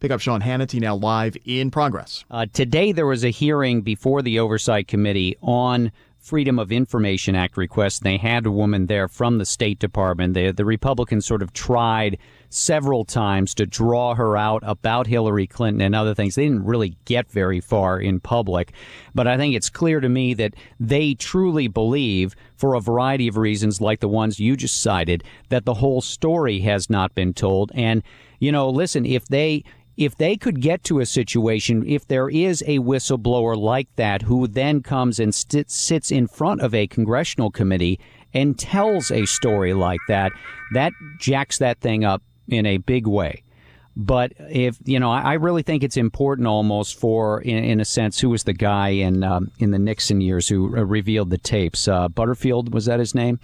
Pick up Sean Hannity now live in progress. Uh, today, there was a hearing before the Oversight Committee on Freedom of Information Act request. They had a woman there from the State Department. The, the Republicans sort of tried several times to draw her out about Hillary Clinton and other things. They didn't really get very far in public. But I think it's clear to me that they truly believe, for a variety of reasons like the ones you just cited, that the whole story has not been told. And, you know, listen, if they if they could get to a situation, if there is a whistleblower like that who then comes and st- sits in front of a congressional committee and tells a story like that, that jacks that thing up in a big way. But if you know, I really think it's important, almost for, in, in a sense, who was the guy in um, in the Nixon years who uh, revealed the tapes? Uh, Butterfield was that his name?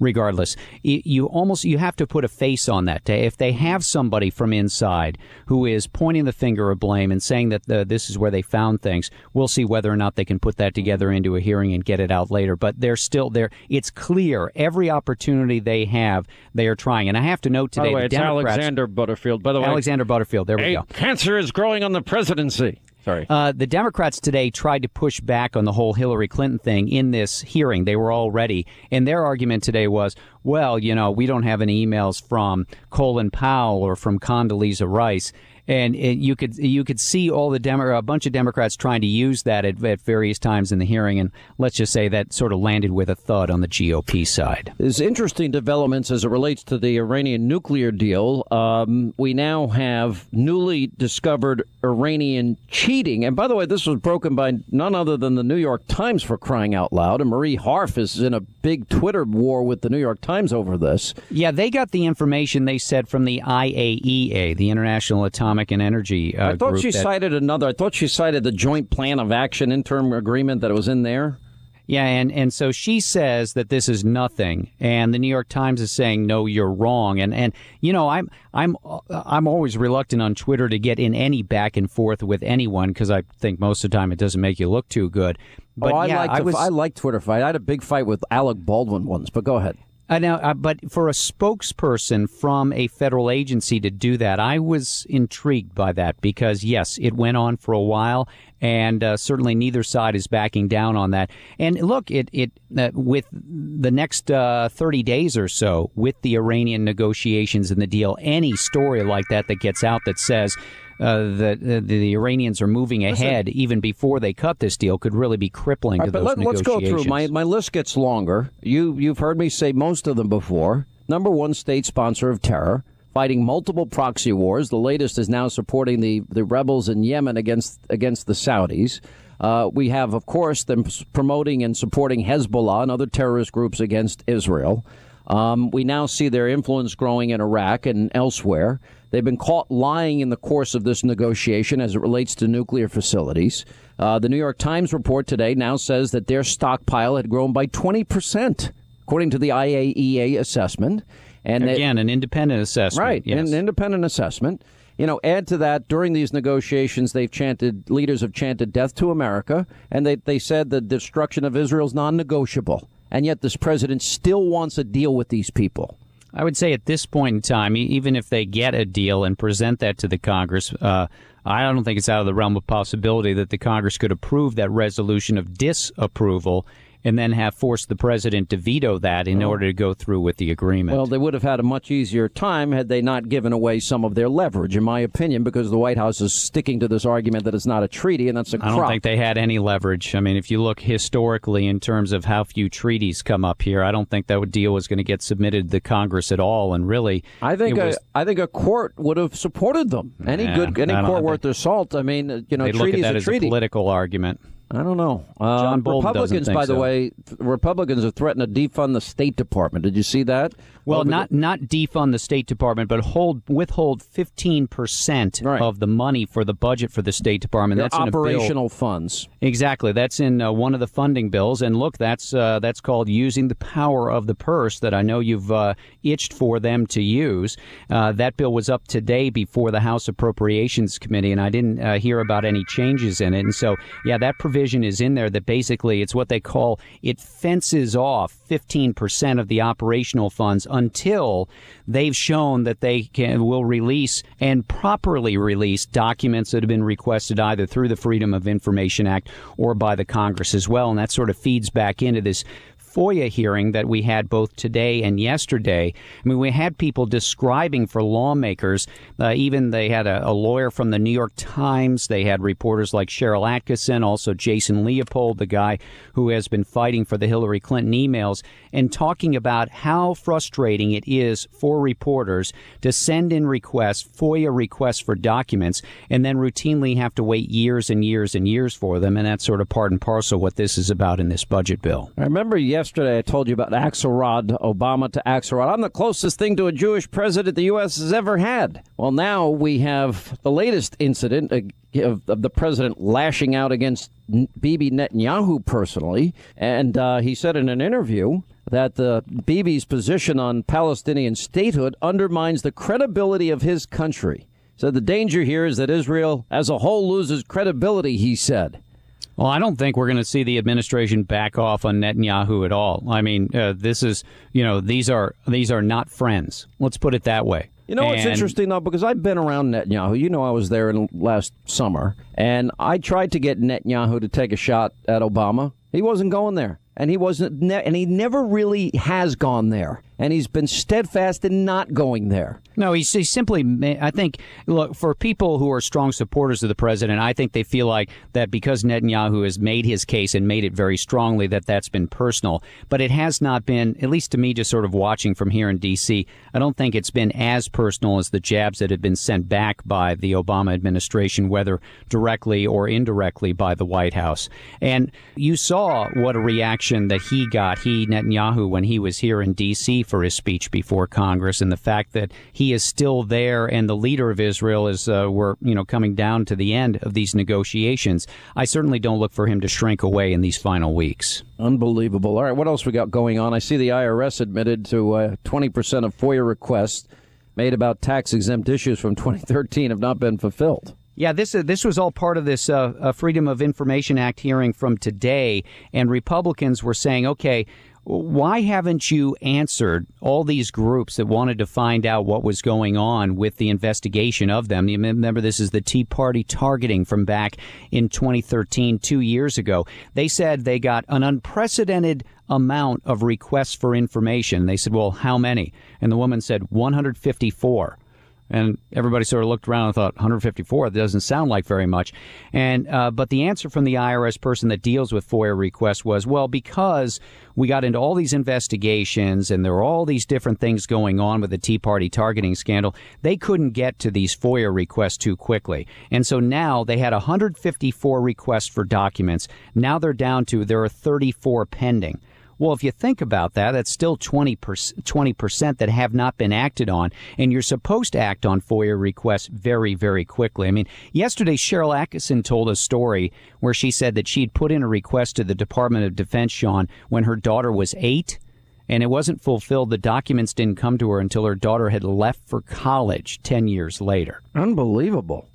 Regardless, you almost you have to put a face on that. day. If they have somebody from inside who is pointing the finger of blame and saying that the, this is where they found things, we'll see whether or not they can put that together into a hearing and get it out later. But they're still there. It's clear every opportunity they have, they are trying. And I have to note today, by the way, the it's Democrats, Alexander Butterfield. By the way, Alexander Butterfield. There we a go. cancer is growing on the presidency. Sorry. Uh, the Democrats today tried to push back on the whole Hillary Clinton thing in this hearing. They were all ready. And their argument today was, well, you know, we don't have any emails from Colin Powell or from Condoleezza Rice and it, you could you could see all the Demo- a bunch of Democrats trying to use that at, at, various times in the hearing, and let's just say that sort of landed with a thud on the GOP side. There's interesting developments as it relates to the Iranian nuclear deal. Um, we now have newly discovered Iranian cheating, and by the way, this was broken by none other than the New York Times for crying out loud. And Marie Harf is in a big Twitter war with the New York Times over this. Yeah, they got the information they said from the IAEA, the International Atomic Atomic and Energy. Uh, I thought she that, cited another. I thought she cited the Joint Plan of Action interim agreement that was in there. Yeah, and, and so she says that this is nothing, and the New York Times is saying no, you're wrong. And and you know I'm I'm I'm always reluctant on Twitter to get in any back and forth with anyone because I think most of the time it doesn't make you look too good. But oh, I yeah, like I, was, I like Twitter fight. I had a big fight with Alec Baldwin once, but go ahead. Uh, now, uh, but for a spokesperson from a federal agency to do that, I was intrigued by that because yes, it went on for a while, and uh, certainly neither side is backing down on that. And look, it it uh, with the next uh, thirty days or so with the Iranian negotiations and the deal, any story like that that gets out that says that uh, the Iranians are moving ahead even before they cut this deal could really be crippling right, to those let, negotiations. Let's go through. My, my list gets longer. You, you've heard me say most of them before. Number one, state sponsor of terror, fighting multiple proxy wars. The latest is now supporting the, the rebels in Yemen against, against the Saudis. Uh, we have, of course, them promoting and supporting Hezbollah and other terrorist groups against Israel. Um, we now see their influence growing in Iraq and elsewhere. They've been caught lying in the course of this negotiation as it relates to nuclear facilities. Uh, the New York Times report today now says that their stockpile had grown by 20%, according to the IAEA assessment. And again, an independent assessment. Right, yes. an independent assessment. You know, add to that, during these negotiations, they've chanted, leaders have chanted death to America, and they, they said the destruction of Israel is non negotiable and yet this president still wants a deal with these people. I would say at this point in time, even if they get a deal and present that to the Congress, uh, I don't think it's out of the realm of possibility that the Congress could approve that resolution of disapproval and then have forced the president to veto that in order to go through with the agreement. Well, they would have had a much easier time had they not given away some of their leverage, in my opinion, because the White House is sticking to this argument that it's not a treaty and that's a I don't think they had any leverage. I mean, if you look historically in terms of how few treaties come up here, I don't think that deal was going to get submitted to Congress at all. And really, I think was, a, I think a court would have supported them. Any yeah, good any court worth their salt. I mean, you know, treaty look at that as treaty. a political argument. I don't know. Uh, John Republicans, by the way, Republicans have threatened to defund the State Department. Did you see that? Well, not the... not defund the State Department, but hold withhold fifteen percent right. of the money for the budget for the State Department. Your that's operational funds. Exactly. That's in uh, one of the funding bills. And look, that's uh, that's called using the power of the purse that I know you've uh, itched for them to use. Uh, that bill was up today before the House Appropriations Committee, and I didn't uh, hear about any changes in it. And so, yeah, that. Provision is in there that basically it's what they call it fences off 15% of the operational funds until they've shown that they can will release and properly release documents that have been requested either through the Freedom of Information Act or by the Congress as well. And that sort of feeds back into this FOIA hearing that we had both today and yesterday. I mean, we had people describing for lawmakers, uh, even they had a, a, lawyer from the New York Times. They had reporters like Sharyl Attkisson, also Jason Leopold, the guy who has been fighting for the Hillary Clinton emails, and talking about how frustrating it is for reporters to send in requests, FOIA requests for documents, and then routinely have to wait years and years and years for them. And that's sort of part and parcel what this is about in this budget bill. I remember yesterday yesterday I told you about Axelrod, Obama to Axelrod. I'm the closest thing to a Jewish president the U.S. has ever had. Well, now we have the latest incident of, of the president lashing out against Bibi Netanyahu personally. And uh, he said in an interview that the Bibi's position on Palestinian statehood undermines the credibility of his country. So the danger here is that Israel as a whole loses credibility, he said. Well, I don't think we're going to see the administration back off on Netanyahu at all. I mean, uh, this is, you know, these are these are not friends. Let's put it that way. You know what's interesting though, because I've been around Netanyahu. You know, I was there in last summer, and I tried to get Netanyahu to take a shot at Obama. He wasn't going there and he wasn't, ne- and he never really has gone there, and he's been steadfast in not going there. No, he's, he's simply. I think look for people who are strong supporters of the president. I think they feel like that because Netanyahu has made his case and made it very strongly that that's been personal, but it has not been. At least to me, just sort of watching from here in D.C., I don't think it's been as personal as the jabs that have been sent back by the Obama administration, whether directly or indirectly by the White House. And you saw what a reaction reaction that he got, he, Netanyahu, when he was here in D.C. for his speech before Congress, and the fact that he is still there and the leader of Israel is, uh, we're, you know, coming down to the end of these negotiations, I certainly don't look for him to shrink away in these final weeks. Unbelievable. All right, what else we got going on? I see the IRS admitted to uh, 20% of FOIA requests made about tax exempt issues from 2013 have not been fulfilled. Yeah, this uh, this was all part of this uh, uh, Freedom of Information Act hearing from today, and Republicans were saying, okay. Why haven't you answered all these groups that wanted to find out what was going on with the investigation of them? You remember, this is the Tea Party targeting from back in 2013, two years ago. They said they got an unprecedented amount of requests for information. They said, well, how many? And the woman said 154. And everybody sort of looked around and thought, 154 doesn't sound like very much. And uh, but the answer from the IRS person that deals with FOIA requests was, well, because we got into all these investigations and there were all these different things going on with the Tea Party targeting scandal, they couldn't get to these FOIA requests too quickly. And so now they had 154 requests for documents. Now they're down to there are 34 pending. Well, if you think about that, that's still 20%, 20% that have not been acted on. And you're supposed to act on FOIA requests very, very quickly. I mean, yesterday, Sharyl Attkisson told a story where she said that she'd put in a request to the Department of Defense, Sean, when her daughter was eight and it wasn't fulfilled. The documents didn't come to her until her daughter had left for college 10 years later. Unbelievable.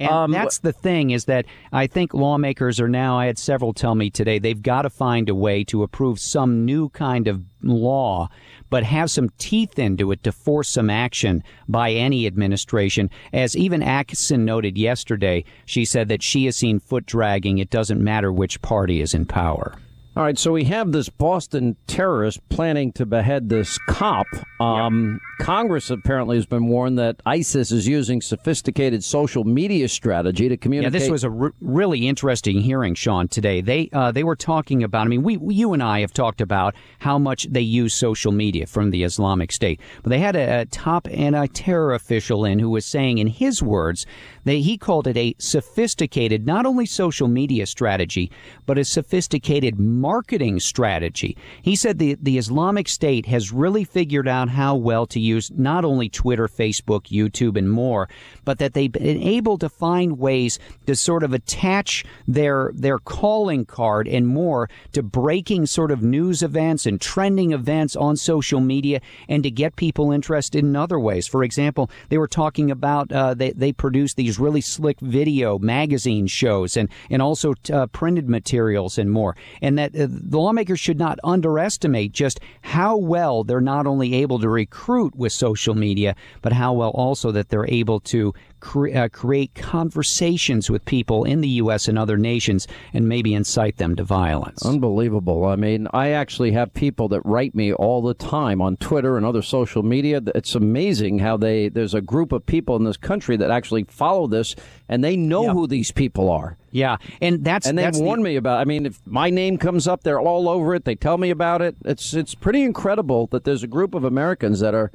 And um, that's the thing is that I think lawmakers are now, I had several tell me today, they've got to find a way to approve some new kind of law, but have some teeth into it to force some action by any administration. As even Attkisson noted yesterday, she said that she has seen foot dragging. It doesn't matter which party is in power. All right, so we have this Boston terrorist planning to behead this cop. Um, yep. Congress apparently has been warned that ISIS is using sophisticated social media strategy to communicate. Yeah, this was a r- really interesting hearing, Sean. Today they uh, they were talking about. I mean, we you and I have talked about how much they use social media from the Islamic State, but they had a, a top anti-terror official in who was saying, in his words, that he called it a sophisticated, not only social media strategy, but a sophisticated marketing strategy. He said the, the Islamic State has really figured out how well to use not only Twitter, Facebook, YouTube, and more, but that they've been able to find ways to sort of attach their their calling card and more to breaking sort of news events and trending events on social media and to get people interested in other ways. For example, they were talking about uh, they, they produce these really slick video magazine shows and, and also uh, printed materials and more. And that uh, the lawmakers should not underestimate just how well they're not only able to recruit with social media, but how well also that they're able to cre- uh, create conversations with people in the U.S. and other nations and maybe incite them to violence. Unbelievable. I mean, I actually have people that write me all the time on Twitter and other social media. It's amazing how they there's a group of people in this country that actually follow this and they know yep. who these people are. Yeah, and that's and they that's warn the, me about. I mean, if my name comes up, they're all over it. They tell me about it. It's it's pretty incredible that there's a group of Americans that are,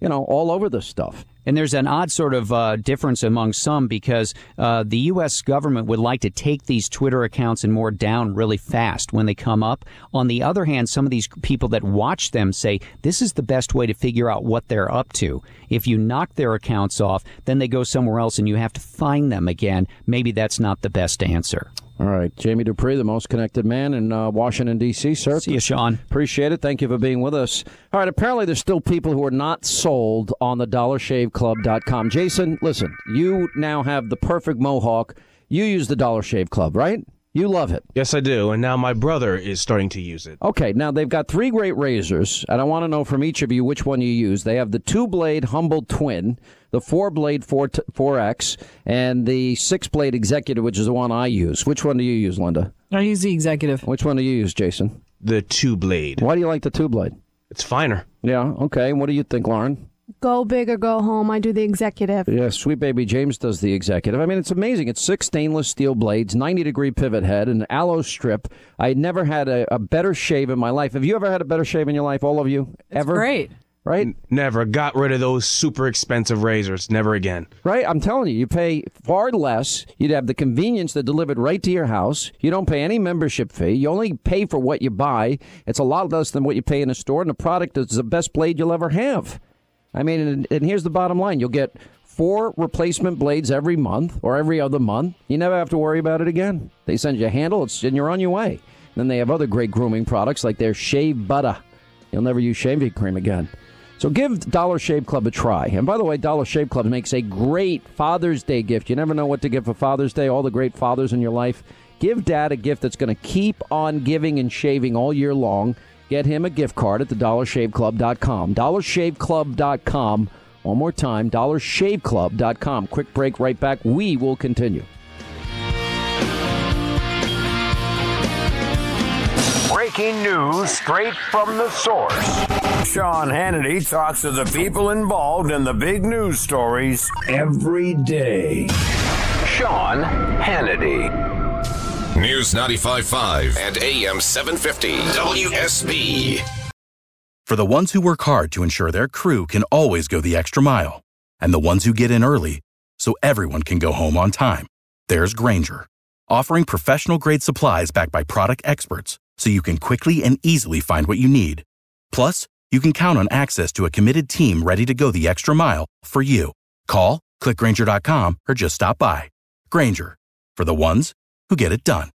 you know, all over this stuff. And there's an odd sort of uh, difference among some because uh, the U.S. government would like to take these Twitter accounts and more down really fast when they come up. On the other hand, some of these people that watch them say this is the best way to figure out what they're up to. If you knock their accounts off, then they go somewhere else and you have to find them again. Maybe that's not the best answer. All right. Jamie Dupree, the most connected man in uh, Washington, D.C., sir. See you, Sean. Appreciate it. Thank you for being with us. All right. Apparently, there's still people who are not sold on the dollarshaveclub.com. Jason, listen, you now have the perfect mohawk. You use the Dollar Shave Club, right? You love it. Yes, I do. And now my brother is starting to use it. Okay, now they've got three great razors, and I want to know from each of you which one you use. They have the two blade Humble Twin, the four blade 4, 4X, and the six blade Executive, which is the one I use. Which one do you use, Linda? I use the Executive. Which one do you use, Jason? The two blade. Why do you like the two blade? It's finer. Yeah, okay. What do you think, Lauren? Go big or go home. I do the executive. Yeah, sweet baby James does the executive. I mean, it's amazing. It's six stainless steel blades, 90 degree pivot head, an aloe strip. I never had a, a better shave in my life. Have you ever had a better shave in your life, all of you? It's ever? great. Right? N- never. Got rid of those super expensive razors. Never again. Right? I'm telling you, you pay far less. You'd have the convenience that delivered right to your house. You don't pay any membership fee. You only pay for what you buy. It's a lot less than what you pay in a store, and the product is the best blade you'll ever have. I mean, and, and here's the bottom line you'll get four replacement blades every month or every other month. You never have to worry about it again. They send you a handle, it's, and you're on your way. Then they have other great grooming products like their shave butter. You'll never use shaving cream again. So give Dollar Shave Club a try. And by the way, Dollar Shave Club makes a great Father's Day gift. You never know what to give for Father's Day, all the great fathers in your life. Give dad a gift that's going to keep on giving and shaving all year long. Get him a gift card at the dollarshaveclub.com. Dollarshaveclub.com. One more time, dollarshaveclub.com. Quick break, right back. We will continue. Breaking news straight from the source. Sean Hannity talks to the people involved in the big news stories every day. Sean Hannity. News 95.5 and AM 750 WSB. For the ones who work hard to ensure their crew can always go the extra mile, and the ones who get in early so everyone can go home on time, there's Grainger, offering professional grade supplies backed by product experts so you can quickly and easily find what you need. Plus, you can count on access to a committed team ready to go the extra mile for you. Call, clickgrainger.com, or just stop by. Grainger, for the ones who get it done.